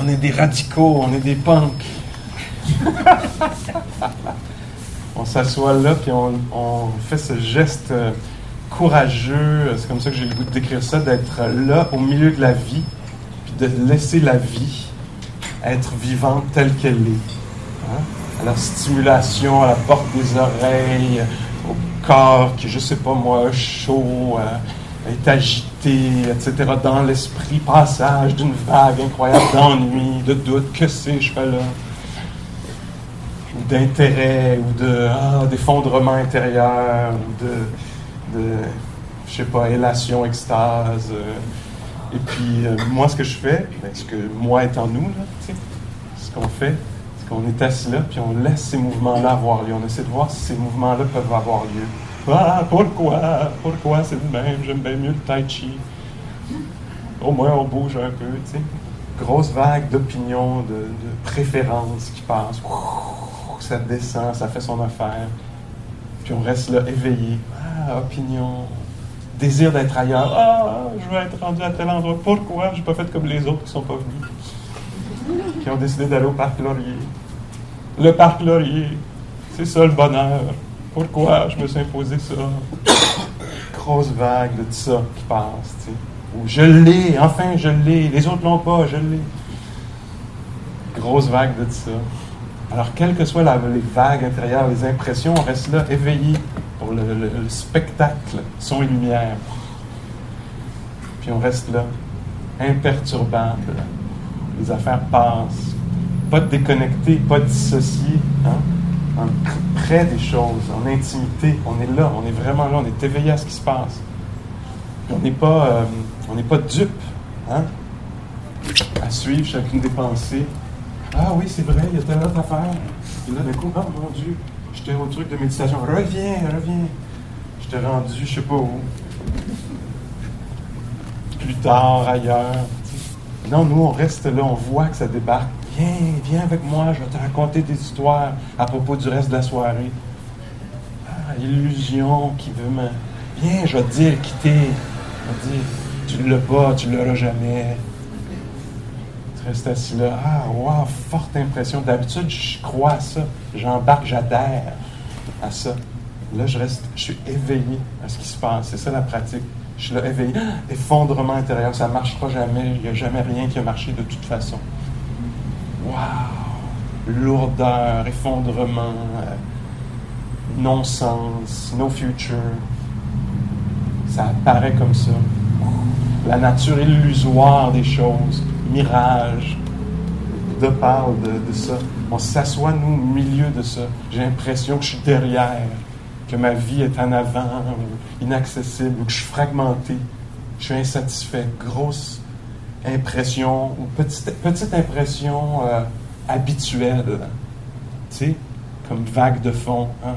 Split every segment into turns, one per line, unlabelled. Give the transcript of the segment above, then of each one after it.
on est des radicaux, on est des punks. on s'assoit là, puis on, fait ce geste euh, courageux, c'est comme ça que j'ai le goût de décrire ça, d'être là au milieu de la vie, puis de laisser la vie être vivante telle qu'elle est. Hein? À la stimulation, à la porte des oreilles, au corps qui, je sais pas moi, chaud, euh, est agité, etc. Dans l'esprit, passage d'une vague incroyable d'ennui, de doute, que sais-je fais là? Ou d'intérêt, ou de ah, d'effondrement intérieur, ou de, de je sais pas, élation, extase. euh. et puis, euh, moi, ce que je fais, ben, ce que moi est en nous, là, ce qu'on fait, c'est qu'on est assis là, puis on laisse ces mouvements-là avoir lieu. On essaie de voir si ces mouvements-là peuvent avoir lieu. Ah, pourquoi? Pourquoi c'est le même? J'aime bien mieux le tai chi. Au moins, on bouge un peu, tu sais. Grosse vague d'opinions, de, de préférences qui passent. Ça descend, ça fait son affaire. Puis on reste là, éveillé. Ah, opinion. Désir d'être ailleurs. Ah, je veux être rendu à tel endroit. Pourquoi? Je n'ai pas fait comme les autres qui sont pas venus. Qui ont décidé d'aller au parc Laurier. Le parc Laurier, c'est ça le bonheur. Pourquoi je me suis imposé ça? Grosse vague de ça qui passe, tu sais. Je l'ai, enfin je l'ai, les autres l'ont pas, je l'ai. Grosse vague de ça. Alors, quelles que soient les vagues intérieures, les impressions, on reste là, éveillé pour le spectacle, son et lumière. Puis on reste là, imperturbable. Les affaires passent. Pas déconnecté, pas dissocié. Hein? En- près des choses, en intimité. On est là, on est vraiment là, on est éveillé à ce qui se passe. Puis on n'est pas, euh, on n'est pas dupe, hein? À suivre chacune des pensées. Ah oui, c'est vrai, il y a telle autre affaire. Et là, d'un coup, oh mon Dieu, j'étais au truc de méditation. Reviens, reviens. J'étais rendu, je sais pas où. Plus tard, ailleurs. Non, nous, on reste là, on voit que ça débarque. Viens, viens avec moi, je vais te raconter des histoires à propos du reste de la soirée. Ah, illusion qui veut me. Viens, je vais te dire quitter. Je vais dire, tu l'as pas, tu l'auras jamais. Tu restes assis là. Ah, wow, forte impression. D'habitude, je crois à ça. J'embarque, j'adhère à ça. Là, je reste, je suis éveillé à ce qui se passe. C'est ça la pratique. Je suis là, éveillé. Ah, Effondrement intérieur, ça ne marchera jamais. Il n'y a jamais rien qui a marché de toute façon. Wow! Lourdeur, effondrement, euh, non-sens, no future. Ça apparaît comme ça. La nature illusoire des choses, mirage. De parle de, de ça. On s'assoit, nous, au milieu de ça. J'ai l'impression que je suis derrière, que ma vie est en avant, inaccessible, ou que je suis fragmenté. Je suis insatisfait. Grosse impression, ou petite, petite impression euh, habituelle. Tu sais, comme vague de fond. Hein?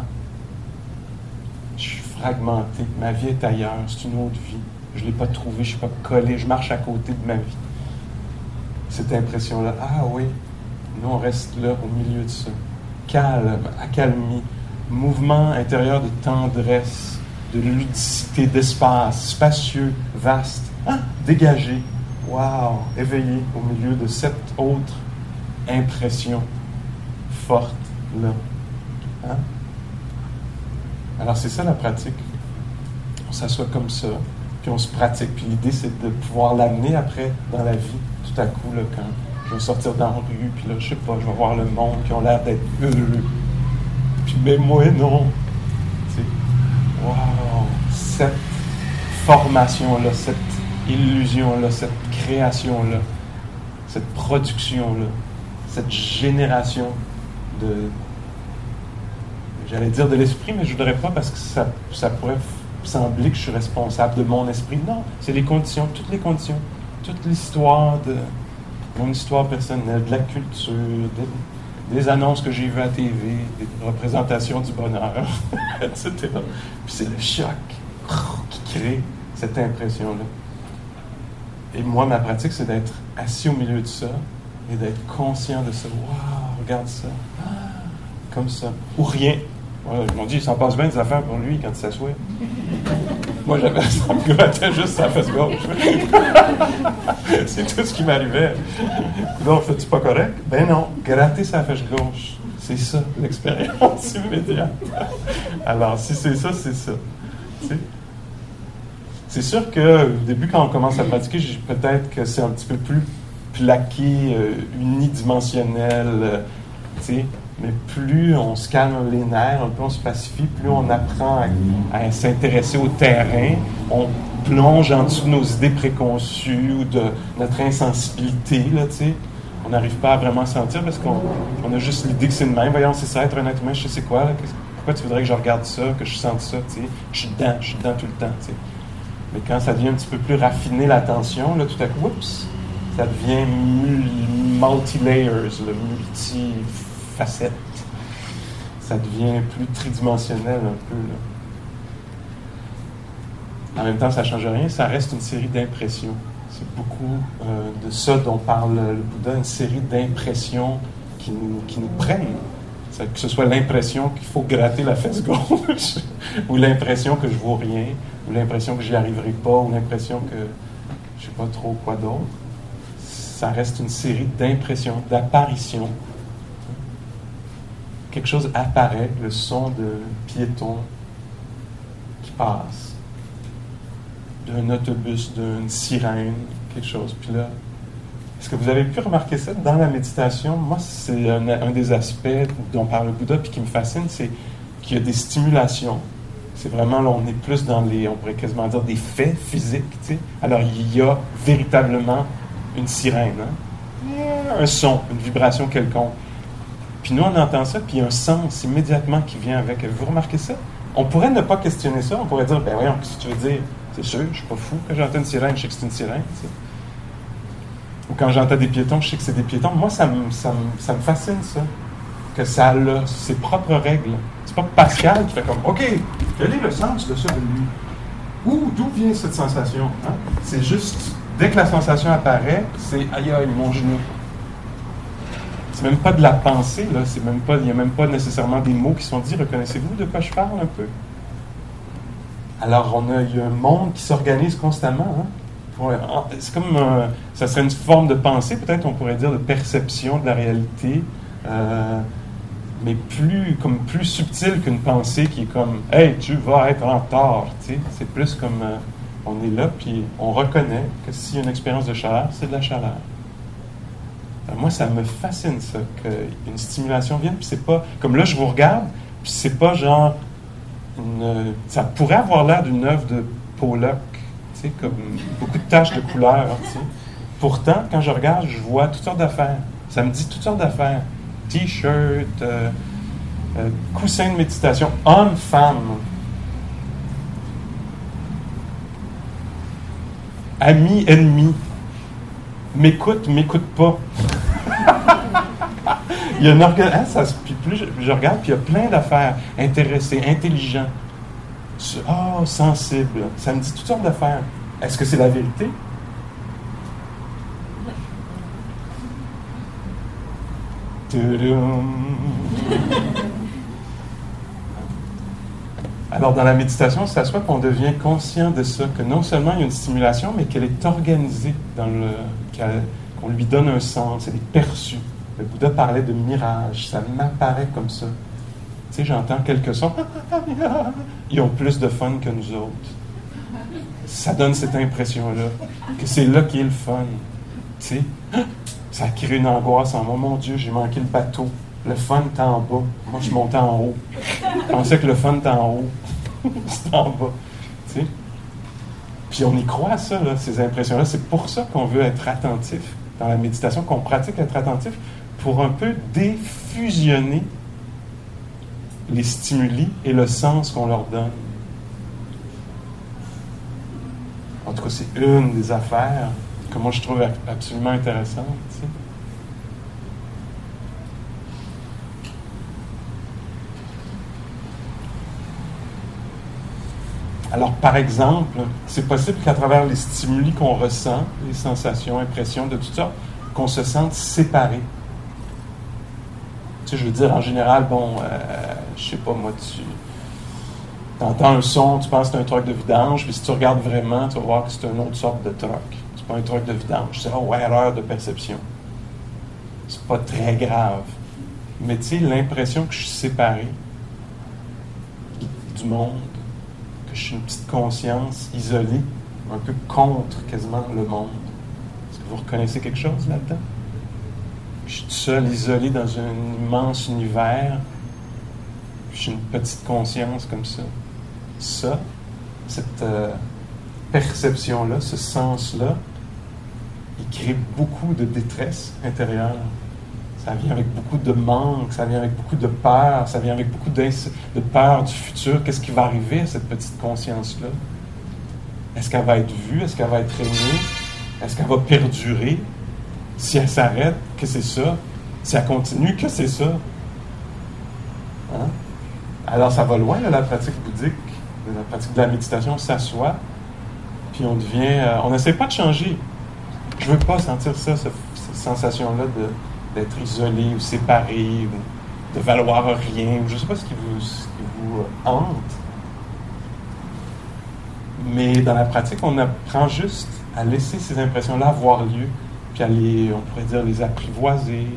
Je suis fragmenté. Ma vie est ailleurs. C'est une autre vie. Je ne l'ai pas trouvée. Je ne suis pas collé. Je marche à côté de ma vie. Cette impression-là. Ah oui. Nous, on reste là, au milieu de ça. Calme, accalmie. Mouvement intérieur de tendresse, de ludicité, d'espace, spacieux, vaste. Ah, dégagé. Wow! Éveillé au milieu de cette autre impression forte là. Hein? Alors, c'est ça la pratique. On s'assoit comme ça, puis on se pratique. Puis l'idée, c'est de pouvoir l'amener après dans la vie, tout à coup, là, quand je vais sortir dans la rue, puis là, je sais pas, je vais voir le monde qui ont l'air d'être heureux. Puis, mais moi, non. Wow! Cette formation-là, cette illusion-là, cette création-là, cette production-là, cette génération de, j'allais dire de l'esprit, mais je ne voudrais pas parce que ça, ça pourrait sembler que je suis responsable de mon esprit. Non, c'est les conditions, toutes les conditions, toute l'histoire de, mon histoire personnelle, de la culture, des, annonces que j'ai vues à TV, des représentations du bonheur, etc. Puis c'est le choc qui crée cette impression-là. Et moi, ma pratique, c'est d'être assis au milieu de ça et d'être conscient de ça. Waouh, regarde ça. Ah, comme ça. Ou rien. ils m'ont dit, il s'en passe bien des affaires pour lui quand il s'assoit. Moi, j'avais ça me grattait juste sa face gauche. c'est tout ce qui m'arrivait. Donc, fais-tu pas correct? Ben non, gratter sa face gauche. C'est ça, l'expérience immédiate. Alors, si c'est ça, c'est ça. C'est sûr que au début, quand on commence à pratiquer, peut-être que c'est un petit peu plus plaqué, euh, unidimensionnel, euh, mais plus on se calme les nerfs, plus on se pacifie, plus on apprend à, s'intéresser au terrain, on plonge en dessous de nos idées préconçues ou de notre insensibilité, là, On n'arrive pas à vraiment sentir parce qu'on a juste l'idée que c'est le même. Voyons, c'est ça, être un être humain, je sais quoi. pourquoi tu voudrais que je regarde ça, que je sente ça, Je suis dedans, je suis dedans tout le temps, Mais quand ça devient un petit peu plus raffiné, l'attention, là, tout à coup, oups, ça devient multi-layers, multi facettes. Ça devient plus tridimensionnel un peu. En même temps, ça ne change rien, ça reste une série d'impressions. C'est beaucoup euh, de ça dont parle le Bouddha, une série d'impressions qui nous, qui nous prennent. Que ce soit l'impression qu'il faut gratter la fesse gauche, ou l'impression que je ne vaux rien, l'impression que j'y arriverai pas, ou l'impression que je sais pas trop quoi d'autre. Ça reste une série d'impressions, d'apparitions quelque chose apparaît, le son de piéton qui passe, d'un autobus, d'une sirène, quelque chose. Puis là, est-ce que vous avez pu remarquer ça dans la méditation? Moi, c'est un, des aspects dont parle le Bouddha, puis qui me fascine, c'est qu'il y a des stimulations. C'est vraiment, là, on est plus dans les, on pourrait quasiment dire, des faits physiques. Alors, il y a véritablement une sirène, hein? un son, une vibration quelconque. Puis nous, on entend ça, puis il y a un sens immédiatement qui vient avec. Vous remarquez ça? On pourrait ne pas questionner ça. On pourrait dire, ben voyons, qu'est-ce que tu veux dire? C'est sûr, je suis pas fou. Quand j'entends une sirène, je sais que c'est une sirène. Ou quand j'entends des piétons, je sais que c'est des piétons. Moi, ça me, ça, me, fascine, ça. Que ça a ses propres règles. C'est pas Pascal qui fait comme, OK, quel est le sens de ça de lui? Où, d'où vient cette sensation? Hein? C'est juste, dès que la sensation apparaît, c'est aïe aïe, mon genou c'est même pas de la pensée, là. C'est même pas, il n'y a même pas nécessairement des mots qui sont dits. Reconnaissez-vous de quoi je parle un peu? Alors, on a, il y a un monde qui s'organise constamment. Hein? C'est comme, ça serait une forme de pensée, peut-être on pourrait dire de perception de la réalité, euh, mais plus, comme plus subtile qu'une pensée qui est comme, hey, tu vas être en tort. C'est plus comme, euh, on est là, puis on reconnaît que s'il y a une expérience de chaleur, c'est de la chaleur. Euh, moi, ça me fascine, ça, qu'une stimulation vienne. Puis c'est pas. Comme là, je vous regarde, puis c'est pas genre. Ça pourrait avoir l'air d'une œuvre de Pollock, comme beaucoup de taches de couleurs. Pourtant, quand je regarde, je vois toutes sortes d'affaires. Ça me dit toutes sortes d'affaires. T-shirt, euh, euh, coussin de méditation, homme, femme. Ami, ennemi. M'écoute, m'écoute pas. il y a un organe. Hein, puis plus je, regarde, puis il y a plein d'affaires. Intéressé, intelligent, oh, sensible. Ça me dit toutes sortes d'affaires. Est-ce que c'est la vérité? Alors, dans la méditation, c'est à soi qu'on devient conscient de ça, que non seulement il y a une stimulation, mais qu'elle est organisée, dans le, qu'on lui donne un sens, elle est perçue. Le Bouddha parlait de mirage, ça m'apparaît comme ça. Tu sais, j'entends quelques sons, ils ont plus de fun que nous autres. Ça donne cette impression-là, que c'est là qui est le fun. Tu sais, ça crée une angoisse en moi. Mon Dieu, j'ai manqué le bateau. Le fun est en bas. Moi, je montais en haut. Je pensais que le fun est en haut. c'est en bas. Tu sais? Puis on y croit, ça, ces impressions-là. C'est pour ça qu'on veut être attentif dans la méditation, qu'on pratique être attentif pour un peu défusionner les stimuli et le sens qu'on leur donne. En tout cas, c'est une des affaires que moi je trouve absolument intéressante. Alors, par exemple, c'est possible qu'à travers les stimuli qu'on ressent, les sensations, impressions de tout ça, qu'on se sente séparé. Tu sais, je veux dire, en général, bon, euh, je sais pas, moi, tu entends un son, tu penses que c'est un truc de vidange, mais si tu regardes vraiment, tu vas voir que c'est une autre sorte de truc. Un truc de vidange. C'est, oh, erreur de perception. C'est pas très grave. Mais tu sais, l'impression que je suis séparé du monde, que je suis une petite conscience isolée, un peu contre quasiment le monde. Est-ce que vous reconnaissez quelque chose là-dedans? Je suis seul, isolé dans un immense univers. Je suis une petite conscience comme ça. Ça, cette euh, perception-là, ce sens-là, il crée beaucoup de détresse intérieure. Ça vient avec beaucoup de manque, ça vient avec beaucoup de peur, ça vient avec beaucoup de peur du futur. Qu'est-ce qui va arriver à cette petite conscience-là? Est-ce qu'elle va être vue? Est-ce qu'elle va être aimée? Est-ce qu'elle va perdurer? Si elle s'arrête, que c'est ça? Si elle continue, que c'est ça? Hein? Alors, ça va loin, la pratique bouddhique, la pratique de la méditation. On s'assoit, puis on devient. Euh, on n'essaie pas de changer. Je veux pas sentir ça, cette sensation-là d'être isolé ou séparé ou de valoir rien, ou je ne sais pas ce qui vous, vous euh, hante. Mais dans la pratique, on apprend juste à laisser ces impressions-là avoir lieu, puis à les, on pourrait dire, les apprivoiser,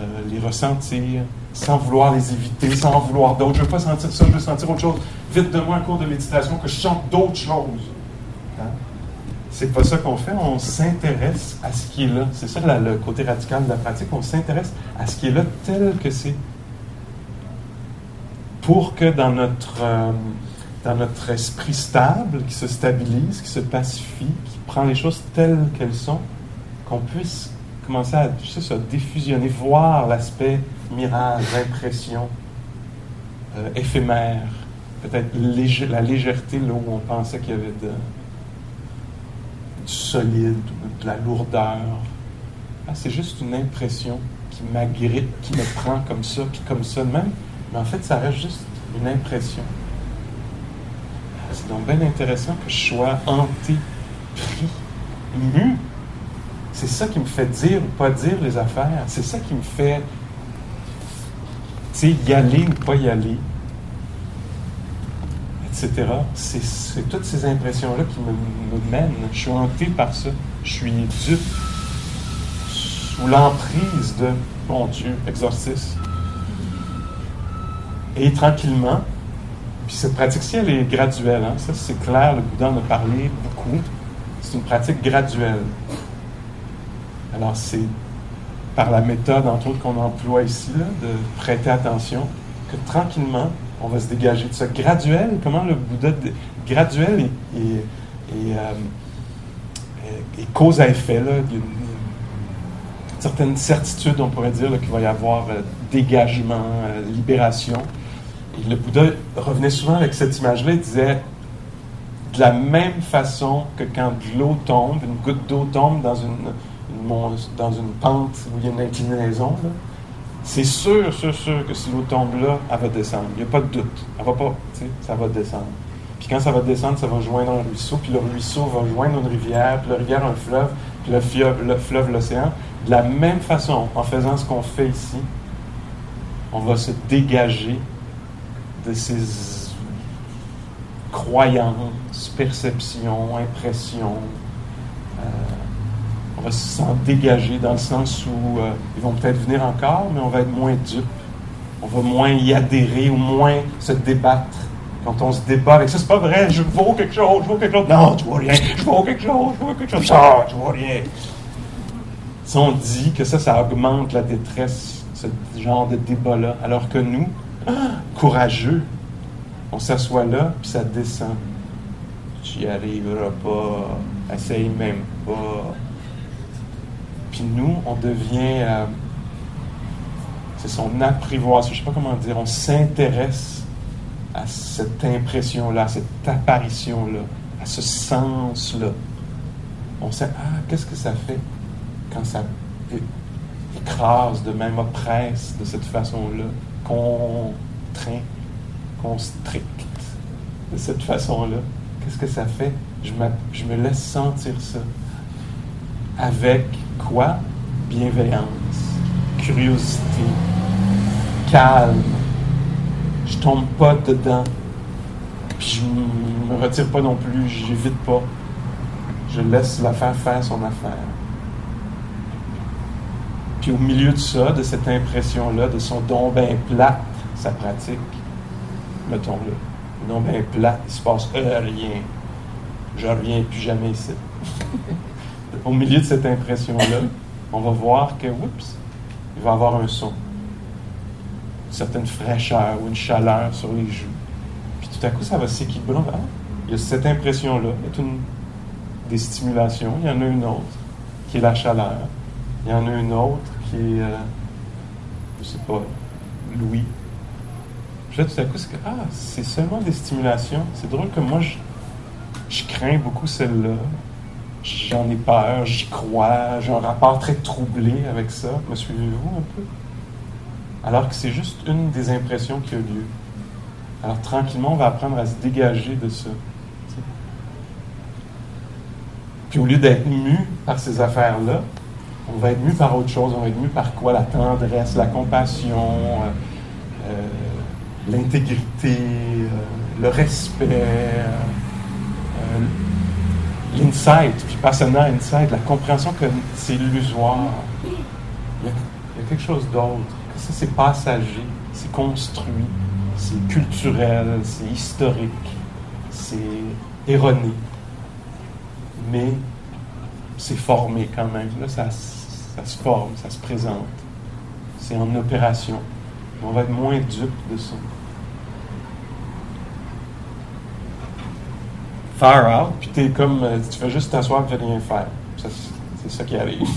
euh, les ressentir, sans vouloir les éviter, sans vouloir d'autres. Je ne veux pas sentir ça, je veux sentir autre chose. Vite de moi un cours de méditation que je chante d'autres choses. C'est pas ça qu'on fait, on s'intéresse à ce qui est là. C'est ça le côté radical de la pratique, on s'intéresse à ce qui est là tel que c'est. Pour que dans notre, euh, dans notre esprit stable, qui se stabilise, qui se pacifie, qui prend les choses telles qu'elles sont, qu'on puisse commencer à ça, diffusionner, voir l'aspect mirage, impression, euh, éphémère, peut-être la légèreté là où on pensait qu'il y avait de, solide, de la lourdeur. Ah, c'est juste une impression qui m'agrippe, qui me prend comme ça, puis comme ça même. Mais en fait, ça reste juste une impression. Ah, c'est donc bien intéressant que je sois hanté, pris, mu. C'est ça qui me fait dire ou pas dire les affaires. C'est ça qui me fait, y aller ou pas y aller. C'est toutes ces impressions-là qui me, mènent. Je suis hanté par ça. Je suis dupe sous l'emprise de mon Dieu, exorcisme. Et tranquillement, puis cette pratique-ci, elle est graduelle. Hein? Ça, c'est clair, le Bouddha en a parlé beaucoup. C'est une pratique graduelle. Alors, c'est par la méthode, entre autres, qu'on emploie ici, de prêter attention, que tranquillement, on va se dégager de ça. Graduel, comment le Bouddha. Graduel et, euh, cause à effet, là, une, certaine certitude, on pourrait dire, qu'il va y avoir euh, dégagement, euh, libération. Et le Bouddha revenait souvent avec cette image-là, il disait de la même façon que quand de l'eau tombe, une goutte d'eau tombe dans une, dans une pente où il y a une inclinaison, là, c'est sûr, sûr, sûr que si l'eau tombe là, elle va descendre. Il n'y a pas de doute. Elle va pas, tu sais, ça va descendre. Puis quand ça va descendre, ça va joindre un ruisseau, puis le ruisseau va joindre une rivière, puis la rivière un fleuve, puis le fleuve, le fleuve l'océan. De la même façon, en faisant ce qu'on fait ici, on va se dégager de ces croyances, perceptions, impressions, euh, on va s'en dégager dans le sens où euh, ils vont peut-être venir encore, mais on va être moins dupe. On va moins y adhérer ou moins se débattre. Quand on se débat avec ça, c'est pas vrai, je vaux quelque chose, je vaux quelque chose. Non, tu vois rien, je vaux quelque chose, je vaux quelque chose. Ça, tu vois rien. Si on dit que ça, ça augmente la détresse, ce genre de débat-là, alors que nous, courageux, on s'assoit là, puis ça descend. Tu n'y arriveras pas, essaye même pas nous, on devient. Euh, c'est son apprivoisement, je sais pas comment dire, on s'intéresse à cette impression-là, à cette apparition-là, à ce sens-là. on sait, ah, qu'est-ce que ça fait quand ça écrase, de même oppresse de cette façon-là, contraint, constricte de cette façon-là? Qu'est-ce que ça fait? Je, je me laisse sentir ça. Avec quoi? Bienveillance, curiosité, calme. Je tombe pas dedans. Puis je me retire pas non plus, j'évite pas. Je laisse l'affaire faire son affaire. Puis au milieu de ça, de cette impression-là, de son don bien plate, sa pratique, mettons-le, non bien plate, il se passe rien. Je reviens plus jamais ici. au milieu de cette impression-là, on va voir que, oups, il va avoir un son. Une certaine fraîcheur ou une chaleur sur les joues. Puis tout à coup, ça va s'équilibrer. Ah, il y a cette impression-là. Il y a une, des stimulations. Il y en a une autre qui est la chaleur. Il y en a une autre qui est, euh, je sais pas, Louis. Puis là, tout à coup, c'est ah, c'est seulement des stimulations. C'est drôle que moi, je, je crains beaucoup celle-là. J'en ai peur, j'y crois, j'ai un rapport très troublé avec ça. Me suivez-vous un peu? Alors que c'est juste une des impressions qui a lieu. Alors tranquillement, on va apprendre à se dégager de ça. Puis au lieu d'être mu par ces affaires-là, on va être mu par autre chose. On va être mu par quoi? La tendresse, la compassion, euh, euh, l'intégrité, euh, le respect, l'insight, puis pas seulement l'insight, la compréhension que c'est illusoire. Il y, a, quelque chose d'autre, que ça c'est passager, c'est construit, c'est culturel, c'est historique, c'est erroné mais c'est formé quand même. Là, ça, se forme, ça se présente. C'est en opération. On va être moins dupe de ça. Fire out, puis t'es comme, euh, tu fais juste t'asseoir et rien faire. C'est ça qui arrive.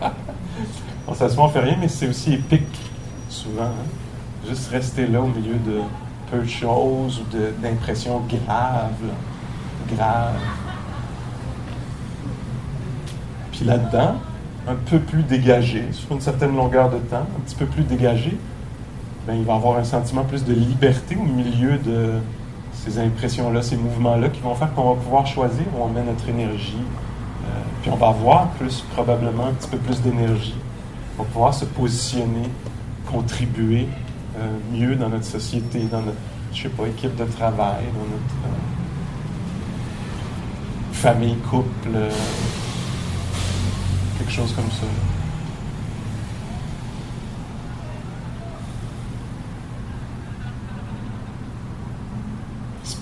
on s'assoit, on fait rien, mais c'est aussi épique, souvent. Hein. Juste rester là au milieu de peu de choses ou d'impressions graves. Graves. là-dedans, un peu plus dégagé, sur une certaine longueur de temps, un petit peu plus dégagé, ben, il va avoir un sentiment plus de liberté au milieu de ces impressions-là, ces mouvements-là, qui vont faire qu'on va pouvoir choisir où on met notre énergie. Euh, puis on va avoir plus, probablement un petit peu plus d'énergie. On va pouvoir se positionner, contribuer euh, mieux dans notre société, dans notre, je sais pas, équipe de travail, dans notre euh, famille, couple quelque chose comme ça.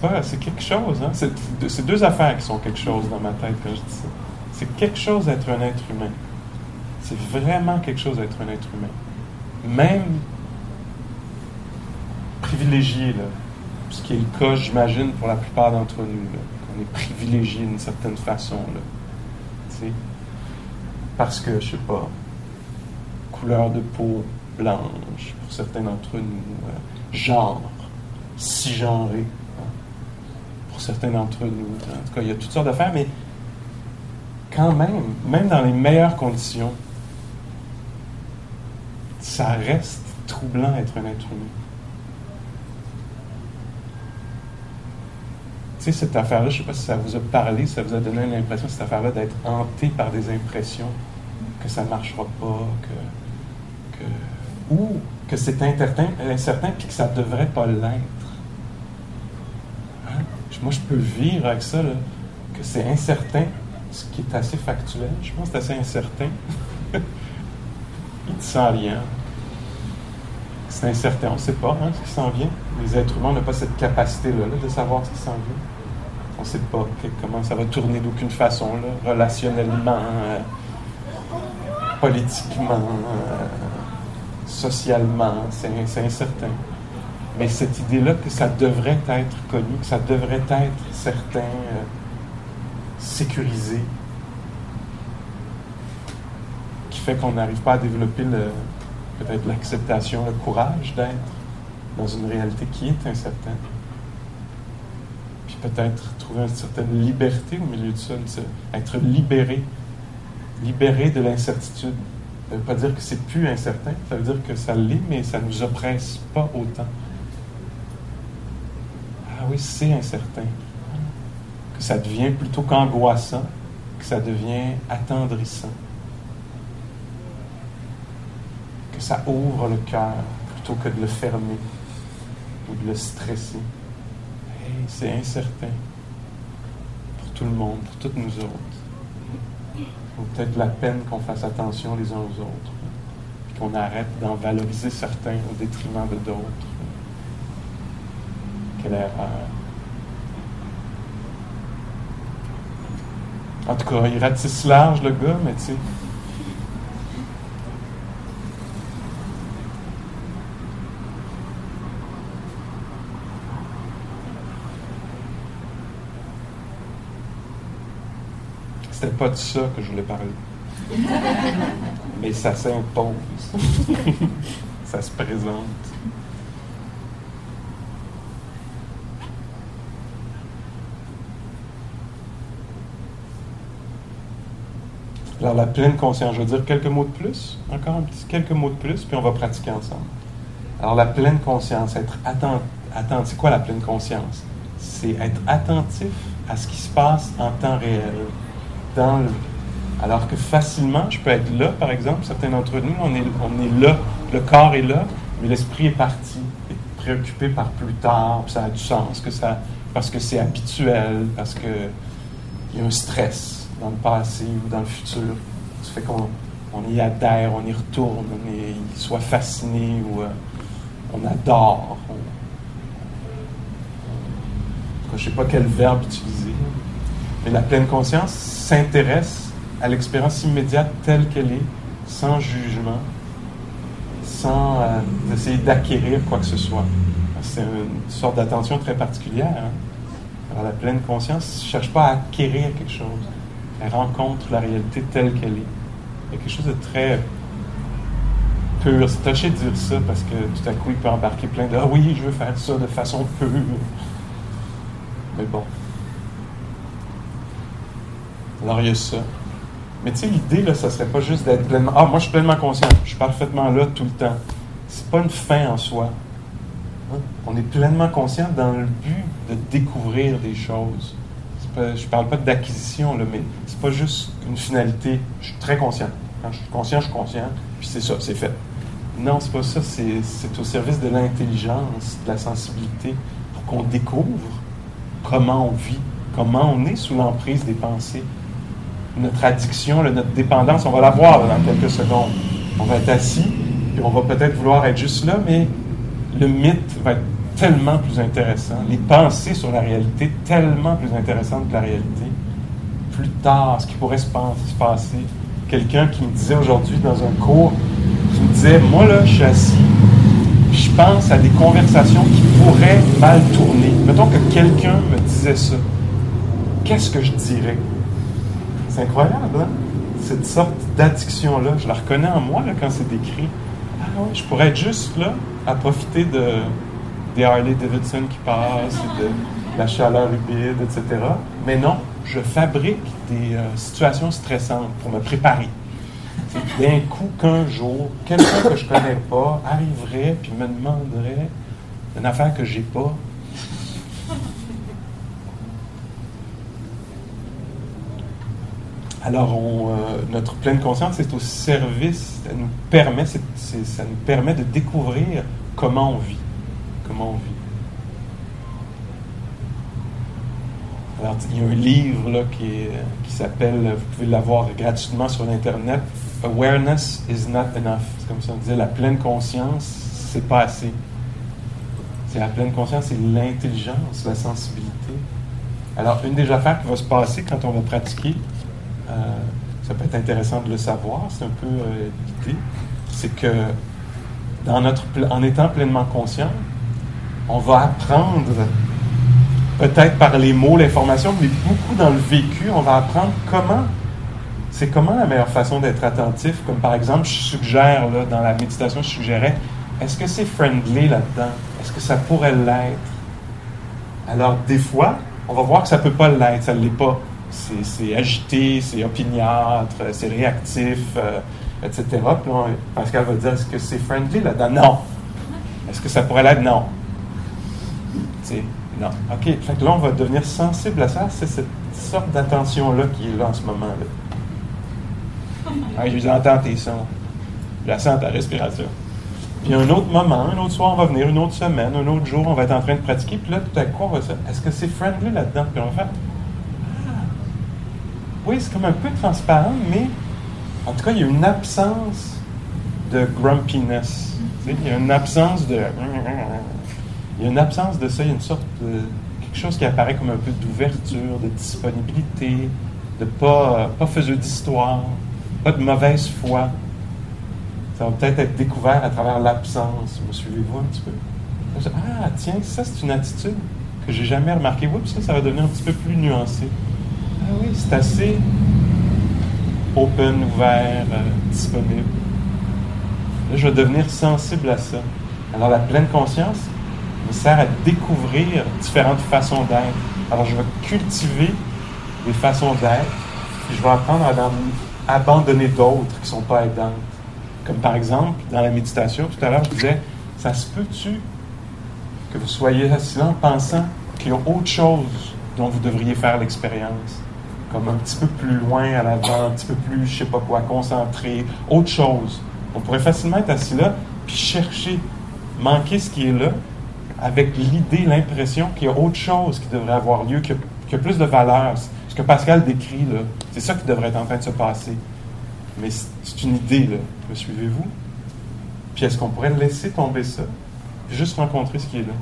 Pas, c'est quelque chose, hein? C'est deux affaires qui sont quelque chose dans ma tête quand je dis ça. C'est quelque chose d'être un être humain. C'est vraiment quelque chose d'être un être humain. Même privilégié, là, ce qui est le cas, j'imagine, pour la plupart d'entre nous. On est privilégié d'une certaine façon. Là. parce que, je sais pas, couleur de peau blanche pour certains d'entre nous, euh, genre, si genré certains d'entre nous. En tout cas, il y a toutes sortes d'affaires, mais quand même, même dans les meilleures conditions, ça reste troublant être un être humain. Tu sais, cette affaire-là, je ne sais pas si ça vous a parlé, ça vous a donné l'impression, cette affaire-là, d'être hanté par des impressions que ça ne marchera pas, que, ou que c'est incertain, incertain puis que ça ne devrait pas l'être. Moi, je peux vivre avec ça, que c'est incertain, ce qui est assez factuel. Je pense que c'est assez incertain. Il ne sent rien. C'est incertain, on ne sait pas hein, ce qui s'en vient. Les êtres humains n'ont pas cette capacité-là de savoir ce qui s'en vient. On ne sait pas comment ça va tourner d'aucune façon, relationnellement. Euh, politiquement, euh, socialement, c'est incertain. Mais cette idée-là que ça devrait être connu, que ça devrait être certain, euh, sécurisé, qui fait qu'on n'arrive pas à développer peut-être l'acceptation, le courage d'être dans une réalité qui est incertaine. Puis peut-être trouver une certaine liberté au milieu de ça, être libéré, libéré de l'incertitude. Ça ne veut pas dire que c'est plus incertain, ça veut dire que ça l'est, mais ça ne nous oppresse pas autant. Oui, c'est incertain. Que ça devient plutôt qu'angoissant, que ça devient attendrissant. Que ça ouvre le cœur plutôt que de le fermer ou de le stresser. c'est incertain pour tout le monde, pour toutes nous autres peut-être la peine qu'on fasse attention les uns aux autres, qu'on arrête d'en valoriser certains au détriment de d'autres. Quelle erreur. En tout cas, il ratisse large le gars, mais tu sais. C'était pas de ça que je voulais parler. Mais ça s'impose. ça se présente. Alors, la pleine conscience, je veux dire quelques mots de plus, encore un petit, quelques mots de plus, puis on va pratiquer ensemble. Alors, la pleine conscience, être attentif, c'est quoi la pleine conscience? C'est être attentif à ce qui se passe en temps réel alors que facilement, je peux être là, par exemple, certains d'entre nous, on est, on est là, le corps est là, mais l'esprit est parti, est préoccupé par plus tard, ça a du sens, que ça, parce que c'est habituel, parce qu'il y a un stress dans le passé ou dans le futur. Ça fait qu'on on y adhère, on y retourne, on est soit fasciné ou euh, on adore. je ne sais pas quel verbe utiliser. Mais la pleine conscience s'intéresse à l'expérience immédiate telle qu'elle est, sans jugement, sans euh, essayer d'acquérir quoi que ce soit. C'est une sorte d'attention très particulière. Hein. La pleine conscience ne cherche pas à acquérir quelque chose. Elle rencontre la réalité telle qu'elle est. Il y a quelque chose de très pur. C'est touché de dire ça parce que tout à coup, il peut embarquer plein de Ah oui, je veux faire ça de façon pure. Mais bon, alors, il y a ça. Mais tu sais, l'idée, là, ça serait pas juste d'être pleinement. Ah, moi, je suis pleinement conscient. Je suis parfaitement là tout le temps. C'est pas une fin en soi. On est pleinement conscient dans le but de découvrir des choses. Je parle pas d'acquisition, mais c'est pas juste une finalité. Je suis très conscient. Quand je suis conscient, je suis conscient. Puis c'est ça, c'est fait. Non, c'est pas ça. C'est au service de l'intelligence, de la sensibilité, pour qu'on découvre comment on vit, comment on est sous l'emprise des pensées, notre addiction, notre dépendance, on va la voir dans quelques secondes. On va être assis, et on va peut-être vouloir être juste là, mais le mythe va être tellement plus intéressant. Les pensées sur la réalité, tellement plus intéressantes que la réalité. Plus tard, ce qui pourrait se, passer. Quelqu'un qui me disait aujourd'hui dans un cours, qui me disait, moi là, je suis assis, je pense à des conversations qui pourraient mal tourner. Mettons que quelqu'un me disait ça. Qu'est-ce que je dirais? C'est incroyable, hein? Cette sorte d'addiction-là. Je la reconnais en moi quand c'est décrit. Ah ouais, je pourrais être juste là à profiter de, des Harley Davidson qui passent, de la chaleur humide, etc. Mais non, je fabrique des euh, situations stressantes pour me préparer. D'un coup qu'un jour, quelqu'un que je ne connais pas arriverait puis me demanderait une affaire que j'ai pas, Alors, euh, notre pleine conscience est au service, ça nous permet, ça nous permet de découvrir comment on vit. Comment on vit. Alors, il y a un livre là, qui, qui s'appelle, vous pouvez l'avoir gratuitement sur l'Internet, Awareness is not enough. C'est comme ça, on disait, la pleine conscience, c'est pas assez. C'est la pleine conscience, c'est l'intelligence, la sensibilité. Alors, une des affaires qui va se passer quand on va pratiquer, euh, ça peut être intéressant de le savoir, c'est un peu euh, l'idée, c'est que dans notre, en étant pleinement conscient, on va apprendre, peut-être par les mots, l'information, mais beaucoup dans le vécu, on va apprendre comment, c'est comment la meilleure façon d'être attentif. Comme par exemple, je suggère, là, dans la méditation, je suggérais, est-ce que c'est friendly là-dedans? Est-ce que ça pourrait l'être? Alors, des fois, on va voir que ça ne peut pas l'être, ça ne l'est pas. C'est agité, c'est opiniâtre, c'est réactif, euh, etc. Puis là, Pascal va dire, est-ce que c'est friendly là-dedans? Non. Est-ce que ça pourrait l'être? Non. C'est non. OK. Fait que là, on va devenir sensible à ça. C'est cette sorte d'attention-là qui est là en ce moment-là. je vous entends tes sons. Je la sens ta respiration. Puis un autre moment, un autre soir, on va venir, une autre semaine, un autre jour, on va être en train de pratiquer. Puis là, tout à coup, on va se est-ce que c'est friendly là-dedans? Puis on va faire, ah. oui, c'est comme un peu transparent, mais en tout cas, il y a une absence de grumpiness. Il y a une absence de. Il y a une absence de ça, il y a une sorte de. quelque chose qui apparaît comme un peu d'ouverture, de disponibilité, de pas, pas faiseux d'histoire, pas de mauvaise foi. Ça va peut-être être découvert à travers l'absence. Me suivez-vous un petit peu? Ah, tiens, ça, c'est une attitude que j'ai jamais remarquée. Oups, ça, ça va devenir un petit peu plus nuancé. Ah oui, c'est assez open, ouvert, euh, disponible. Là, je vais devenir sensible à ça. Alors, la pleine conscience me sert à découvrir différentes façons d'être. Alors, je vais cultiver des façons d'être, et je vais apprendre à abandonner d'autres qui ne sont pas aidantes. Comme par exemple, dans la méditation, tout à l'heure, je disais, ça se peut-tu que vous soyez assis en pensant qu'il y a autre chose dont vous devriez faire l'expérience? Comme un petit peu plus loin à l'avant, un petit peu plus, je sais pas quoi, concentré, autre chose. On pourrait facilement être assis là, puis chercher, manquer ce qui est là, avec l'idée, l'impression qu'il y a autre chose qui devrait avoir lieu, qu'il y, a plus de valeur. Ce que Pascal décrit, là, c'est ça qui devrait en train de se passer. Mais c'est une idée, là. Me suivez-vous? Puis est-ce qu'on pourrait laisser tomber ça, juste rencontrer ce qui est là?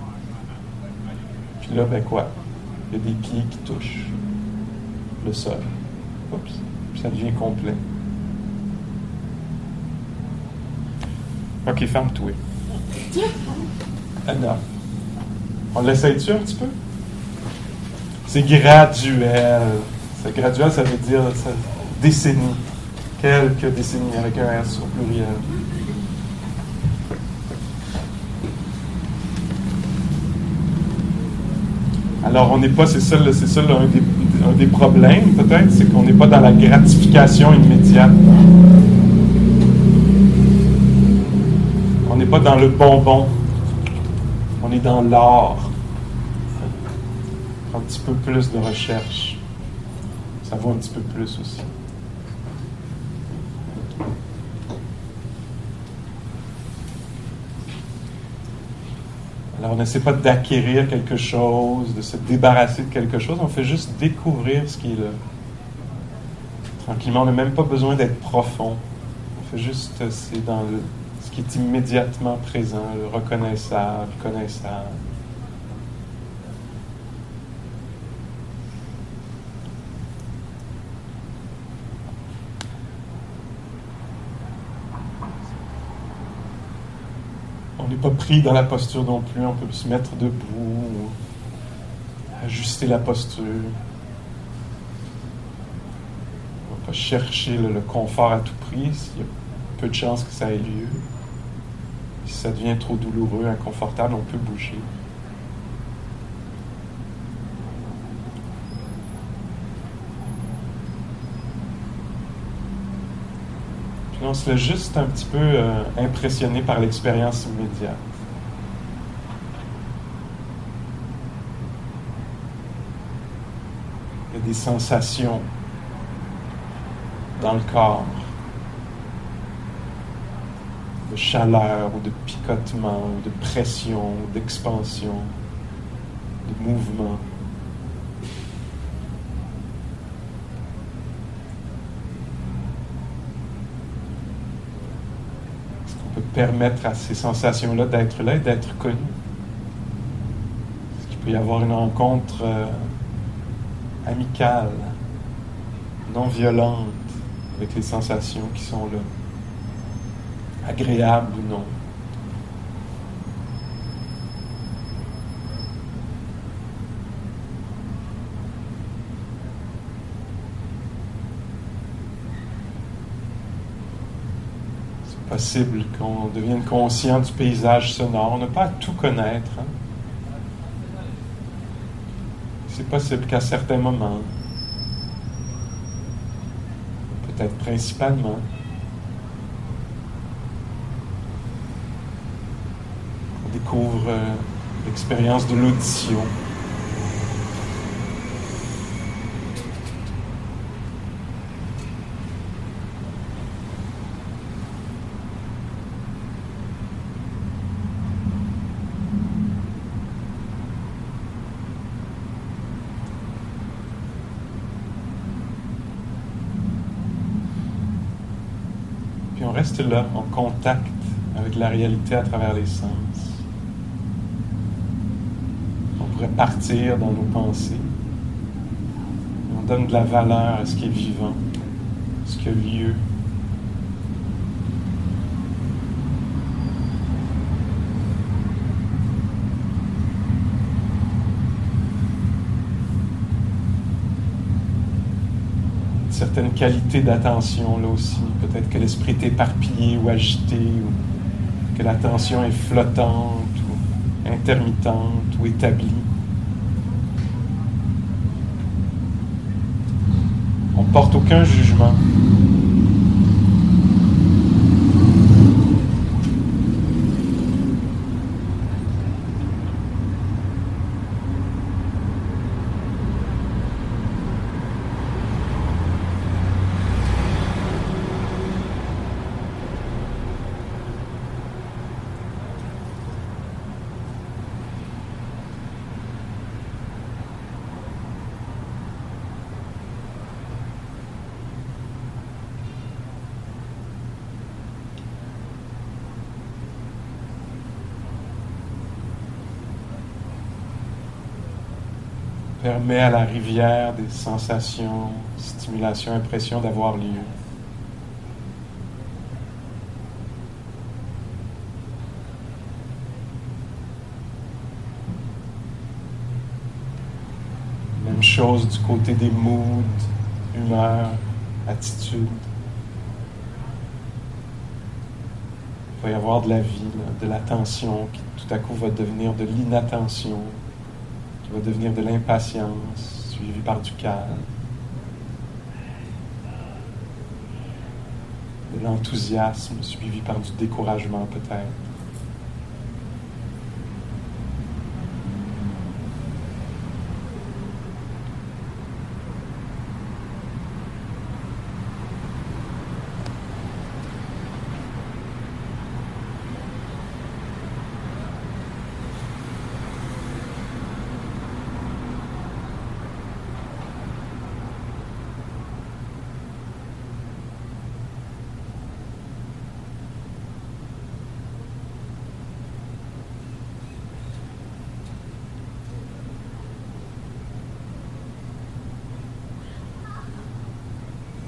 Puis là, ben quoi? Il y a des pieds qui touchent le sol. Oups, puis ça devient complet. OK, ferme-toi. Enough. On l'essaye-tu un petit peu? C'est graduel. C'est graduel, ça veut dire décennie. Quelques décennies avec un S au pluriel. Alors, on n'est pas, c'est ça, c'est ça un, des, un des problèmes, peut-être, c'est qu'on n'est pas dans la gratification immédiate. On n'est pas dans le bonbon. On est dans l'art. Un petit peu plus de recherche. Ça vaut un petit peu plus aussi. Alors, on n'essaie pas d'acquérir quelque chose, de se débarrasser de quelque chose, on fait juste découvrir ce qui est là. Tranquillement, on n'a même pas besoin d'être profond. On fait juste, c'est dans ce qui est immédiatement présent, le reconnaissable, connaissable. N'est pas pris dans la posture non plus, on peut se mettre debout, ajuster la posture. On va pas chercher le, le confort à tout prix, il y a peu de chances que ça ait lieu. Si ça devient trop douloureux, inconfortable, on peut bouger. On se laisse juste un petit peu euh, impressionné par l'expérience immédiate. Il y a des sensations dans le corps de chaleur ou de picotement de pression d'expansion, de mouvement. Est-ce qu'on peut permettre à ces sensations-là d'être là et d'être connues? Est-ce qu'il peut y avoir une rencontre euh, amicale, non violente avec les sensations qui sont là? agréable ou non. C'est possible qu'on devienne conscient du paysage sonore. On n'a pas à tout connaître. Hein. C'est possible qu'à certains moments, peut-être principalement, on découvre euh, l'expérience de l'audition. Puis on reste là, en contact avec la réalité à travers les sens. On pourrait partir dans nos pensées. On donne de la valeur à ce qui est vivant, à ce qui a lieu. Certaines qualités d'attention là aussi. Peut-être que l'esprit est éparpillé ou agité, ou que l'attention est flottante ou intermittente ou établie. On porte aucun jugement. Permet à la rivière des sensations, stimulations, impressions d'avoir lieu. Même chose du côté des moods, humeurs, attitudes. Il va y avoir de la vie, de l'attention qui tout à coup va devenir de l'inattention qui va devenir de l'impatience, suivi par du calme, de l'enthousiasme, suivi par du découragement peut-être.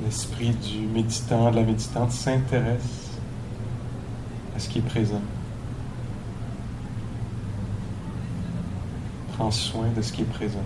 L'esprit du méditant, de la méditante s'intéresse à ce qui est présent. Prend soin de ce qui est présent.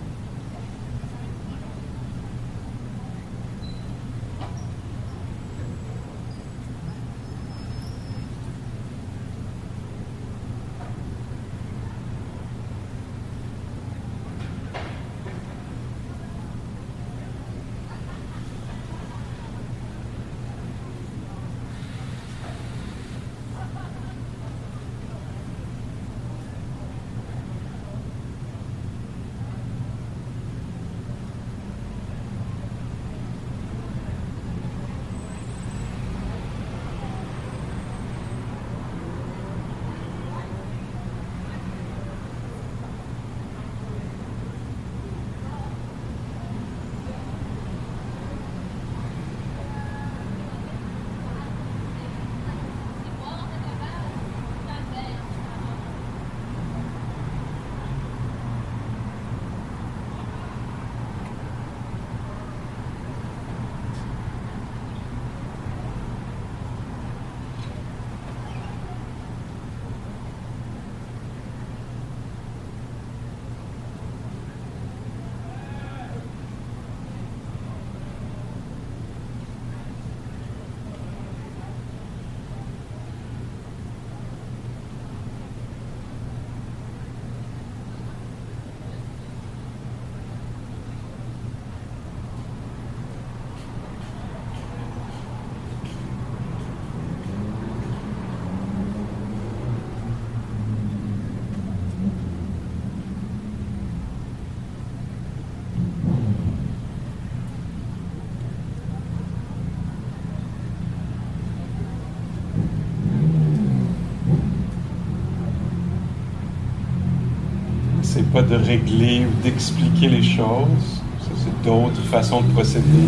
Pas de régler ou d'expliquer les choses. Ça, c'est d'autres façons de procéder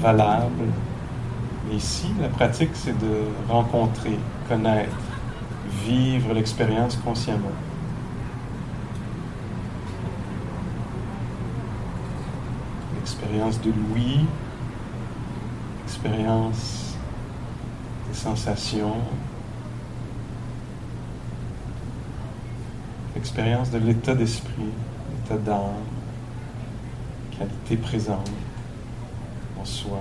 valables. Mais ici, la pratique, c'est de rencontrer, connaître, vivre l'expérience consciemment. L'expérience de l'ouïe, l'expérience des sensations, l'expérience de l'état d'esprit, l'état d'âme, qualité présente en soi.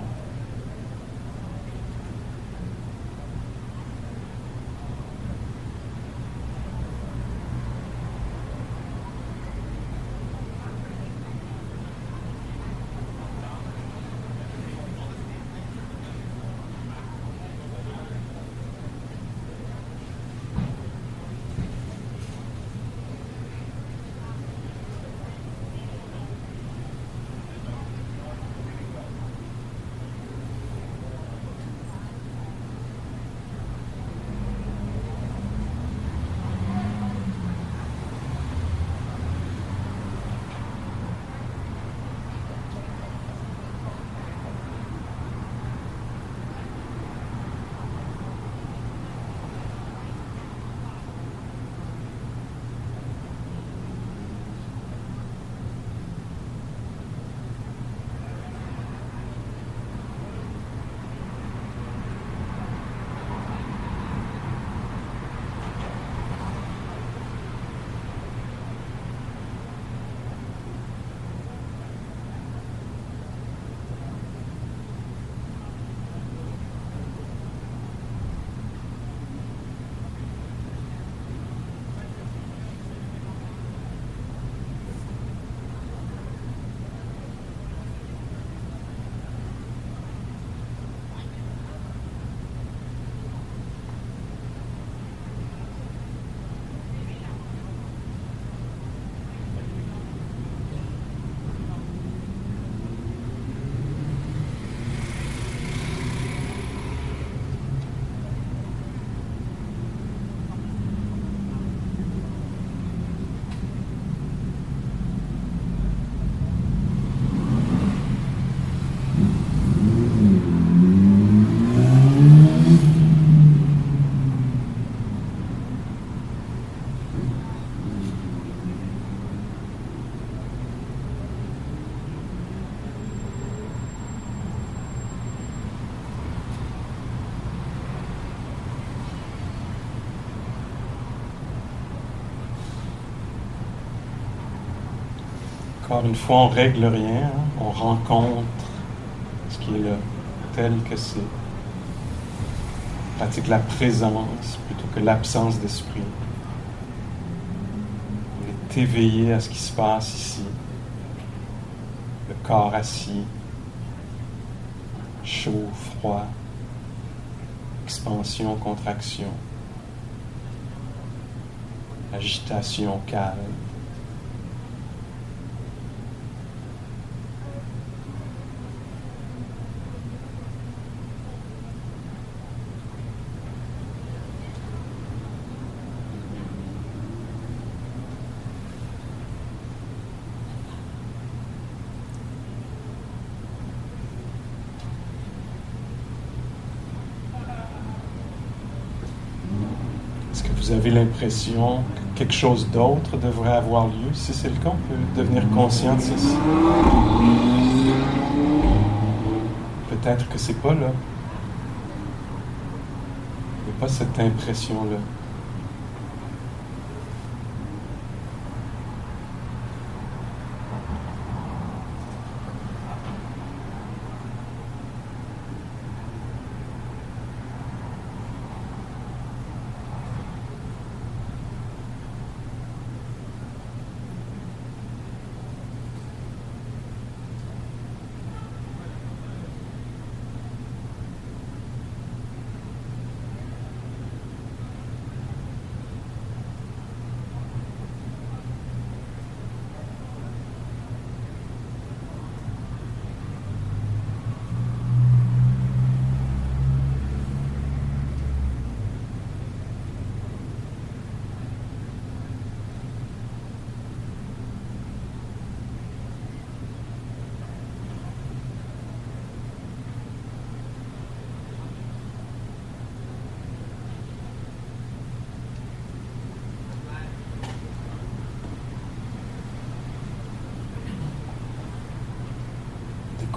Fois, on règle rien, hein. on rencontre ce qui est là, tel que c'est. On pratique la présence plutôt que l'absence d'esprit. On est éveillé à ce qui se passe ici. Le corps assis, chaud, froid, expansion, contraction, agitation, calme. Vous avez l'impression que quelque chose d'autre devrait avoir lieu, si c'est le cas, on peut devenir conscient de ceci. Peut-être que c'est pas là. Il n'y a pas cette impression-là.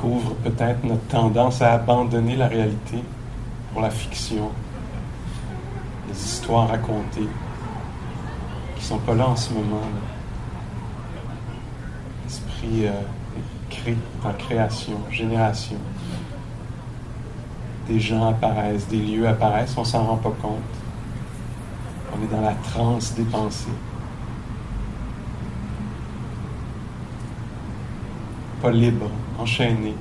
Couvre peut-être notre tendance à abandonner la réalité pour la fiction, les histoires racontées qui sont pas là en ce moment. L'esprit euh, crée en création, génération. Des gens apparaissent, des lieux apparaissent, on s'en rend pas compte. On est dans la transe des pensées. Pas libre, enchaîné.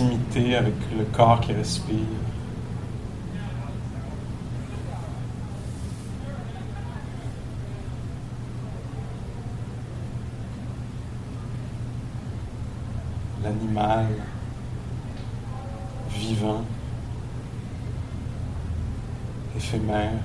Avec le corps qui respire. L'animal vivant, éphémère.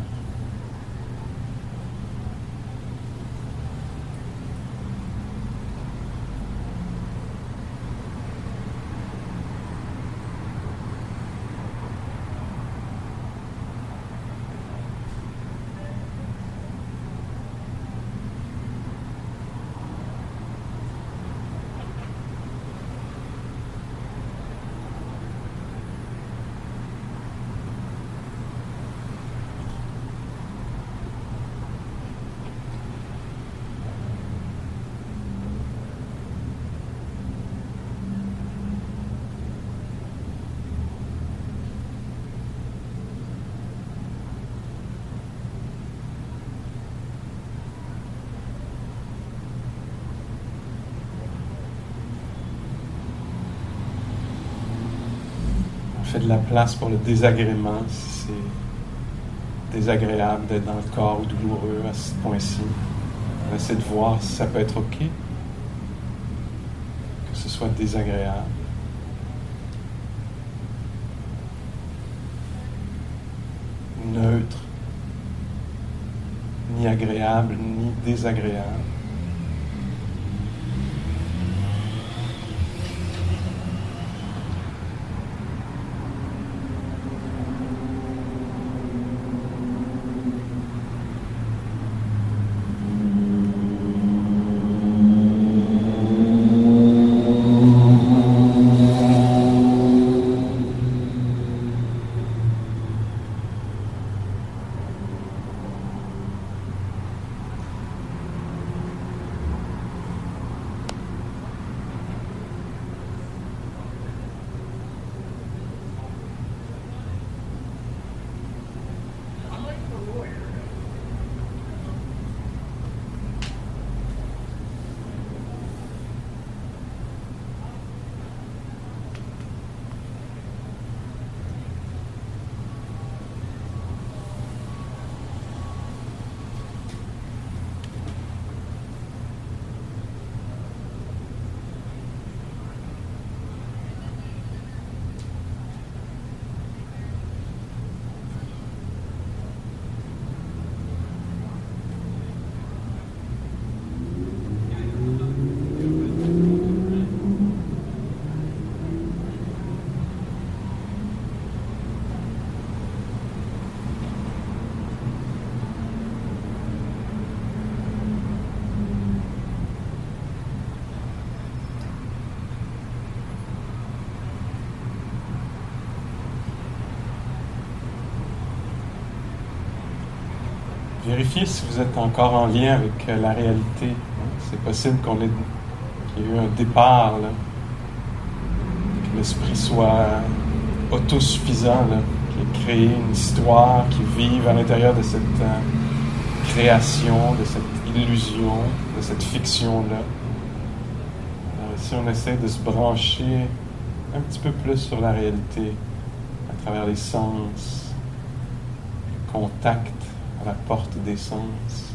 fait de la place pour le désagrément si c'est désagréable d'être dans le corps ou douloureux à ce point-ci. On essaie de voir si ça peut être OK, que ce soit désagréable. Neutre, ni agréable, ni désagréable. Vérifiez si vous êtes encore en lien avec euh, la réalité. C'est possible qu'on ait, qu'il y ait eu un départ, que l'esprit soit autosuffisant, qui ait créé une histoire, qui vive à l'intérieur de cette euh, création, de cette illusion, de cette fiction-là. Alors ici, on essaie de se brancher un petit peu plus sur la réalité à travers les sens, le contact la porte des sens.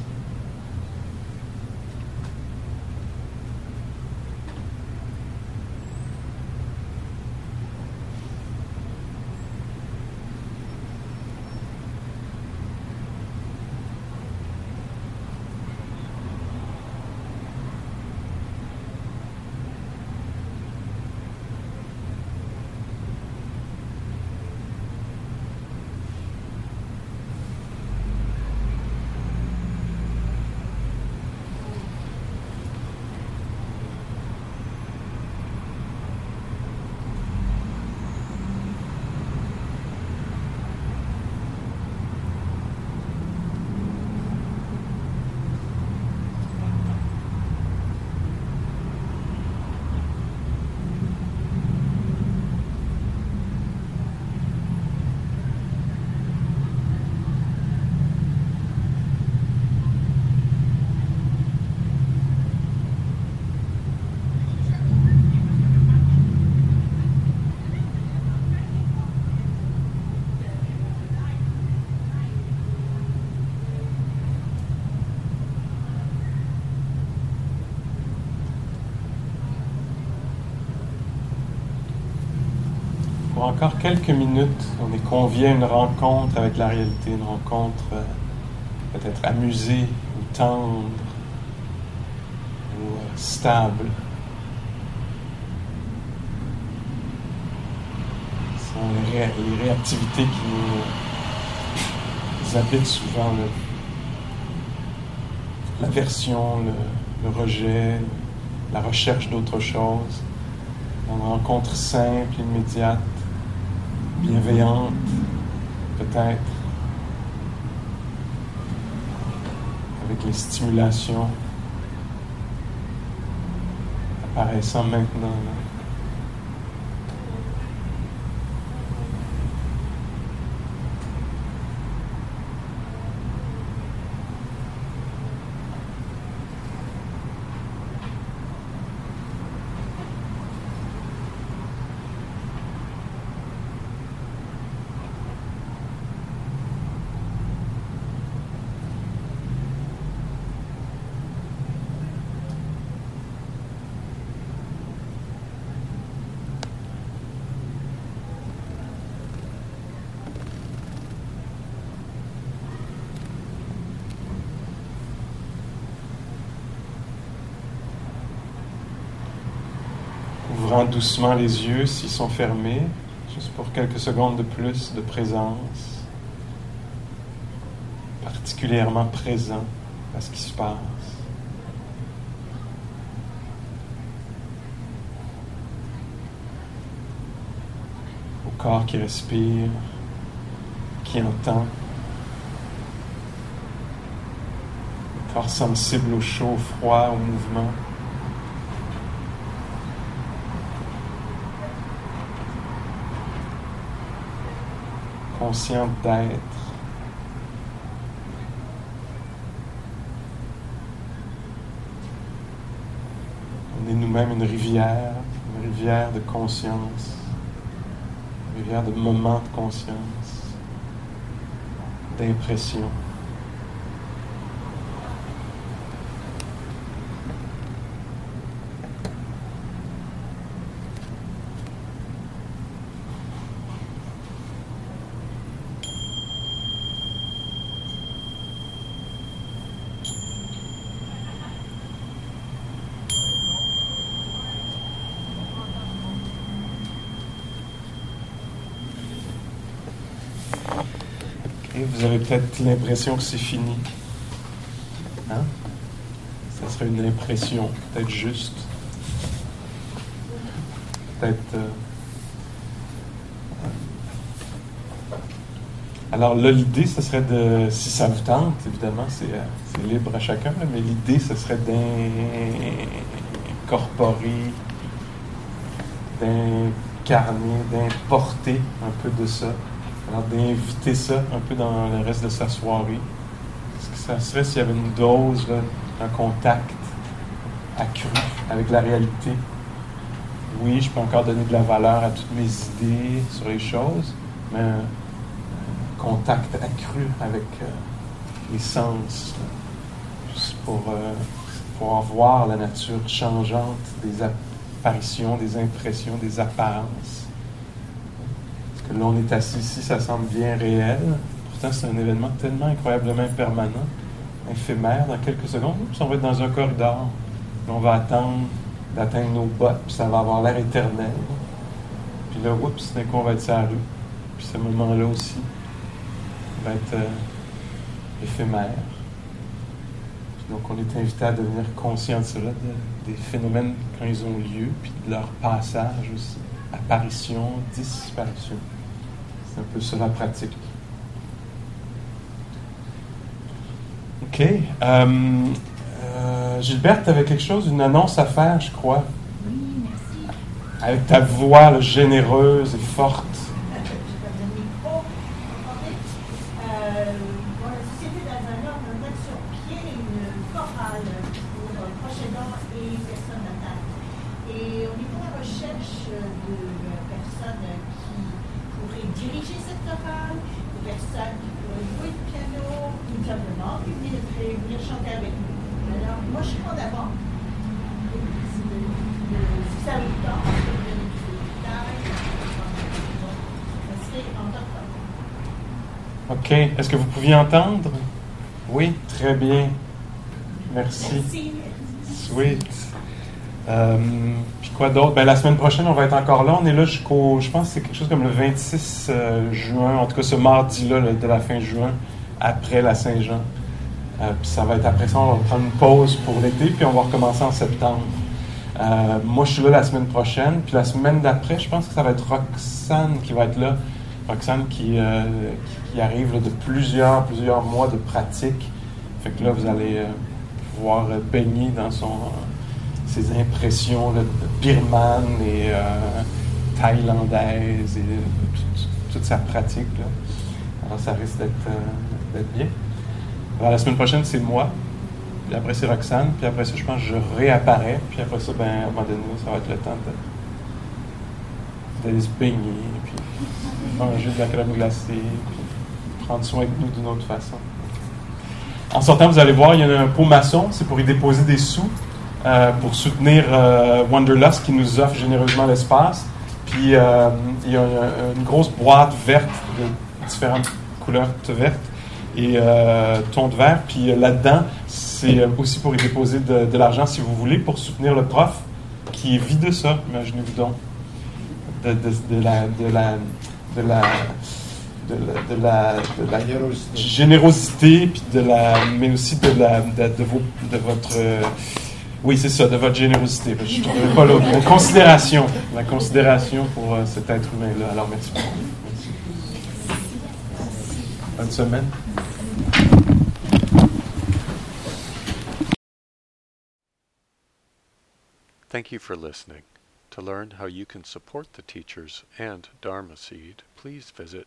Pour encore quelques minutes, on est convié à une rencontre avec la réalité, une rencontre euh, peut-être amusée ou tendre ou euh, stable. Ce sont les, ré- les réactivités qui nous, habitent souvent. L'aversion, le, le rejet, la recherche d'autre chose. Une rencontre simple, immédiate, bienveillante, peut-être, avec les stimulations apparaissant maintenant. là. Doucement les yeux s'ils sont fermés, juste pour quelques secondes de plus de présence, particulièrement présent à ce qui se passe. Au corps qui respire, qui entend. Le corps sensible au chaud, au froid, au mouvement. Conscient d'être. On est nous-mêmes une rivière, une rivière de conscience, une rivière de moments de conscience, d'impression. Et vous avez peut-être l'impression que c'est fini. Hein? Ça serait une impression, peut-être juste. Peut-être. euh, Alors là, l'idée, ce serait de, si ça vous tente, évidemment, c'est euh, libre à chacun, mais l'idée, ce serait d'incorporer, d'incarner, d'importer un peu de ça. Alors d'inviter ça un peu dans le reste de sa soirée. Ce que ça serait s'il y avait une dose, là, un contact accru avec la réalité. Oui, je peux encore donner de la valeur à toutes mes idées sur les choses, mais un contact accru avec euh, les sens, juste pour, euh, en voir la nature changeante des apparitions, des impressions, des apparences. Là, on est assis ici, ça semble bien réel. Pourtant, c'est un événement tellement incroyablement impermanent, éphémère. Dans quelques secondes, on va être dans un corridor. On va attendre d'atteindre nos bottes, puis ça va avoir l'air éternel. Puis là, oups, d'un coup, on va être sur la rue. Puis ce moment-là aussi va être euh, éphémère. Donc, on est invité à devenir conscient de cela, de- des phénomènes quand ils ont lieu, puis de leur passage aussi. Apparition, disparition. Un peu ça la pratique. OK. Euh, euh, Gilberte, tu avais quelque chose, une annonce à faire, je crois,
Oui, merci.
avec ta voix là, généreuse et forte.
Je vais donner le micro. Attendez. Euh, bon, la Société d'Alzheimer va mettre sur pied une chorale pour euh, proches aidants et personnes atteintes. Et on est à la recherche de personnes qui pourraient diriger cette chorale, de personnes qui pourraient jouer du piano, ou simplement qui venir, venir chanter avec nous. Alors, moi, je prends d'avant. Si si ça vous tente, je peux vous donner plus de détails. Ça serait en octobre.
OK. Est-ce que vous pouviez entendre? Oui, très bien. Merci.
Merci.
Sweet. Euh, puis quoi d'autre? Ben, la semaine prochaine, on va être encore là. On est là jusqu'au, je pense que c'est quelque chose comme le 26 euh, juin, en tout cas ce mardi-là là, de la fin juin, après la Saint-Jean. Euh, puis ça va être après ça, on va prendre une pause pour l'été, puis on va recommencer en septembre. Euh, moi, je suis là la semaine prochaine, puis la semaine d'après, je pense que ça va être Roxane qui va être là. Roxane qui, qui, arrive de plusieurs, plusieurs mois de pratique. Fait que là, vous allez pouvoir euh, baigner dans son, euh, ses impressions là, birmane et euh, thaïlandaise et euh, toute, sa pratique. Là. Alors, ça risque d'être euh, bien. Alors, la semaine prochaine, c'est moi. Puis après, c'est Roxane. Puis après ça, je pense que je réapparais. Puis après ça, ben, à un moment donné, ça va être le temps de- d'aller se baigner. Puis manger de la crème glacée. Puis prendre soin de nous d'une autre façon. En sortant, vous allez voir, il y a un pot maçon. C'est pour y déposer des sous. euh, pour soutenir euh, Wanderlust qui nous offre généreusement l'espace. Puis euh, il y a une, grosse boîte verte de différentes couleurs vertes et euh, ton de vert. Puis là-dedans, c'est aussi pour y déposer de, l'argent si vous voulez, pour soutenir le prof qui vit de ça, imaginez-vous donc. De, de la, de la, de la, de la générosité, puis de la, mais aussi de la, de, de vos, de votre, euh, oui c'est ça, de votre générosité. Je ne trouvais pas l'autre. La considération, la considération pour euh, cet être humain-là. Alors merci beaucoup. Merci. Bonne semaine.
Thank you for listening. To learn how you can support the teachers and Dharma Seed, please visit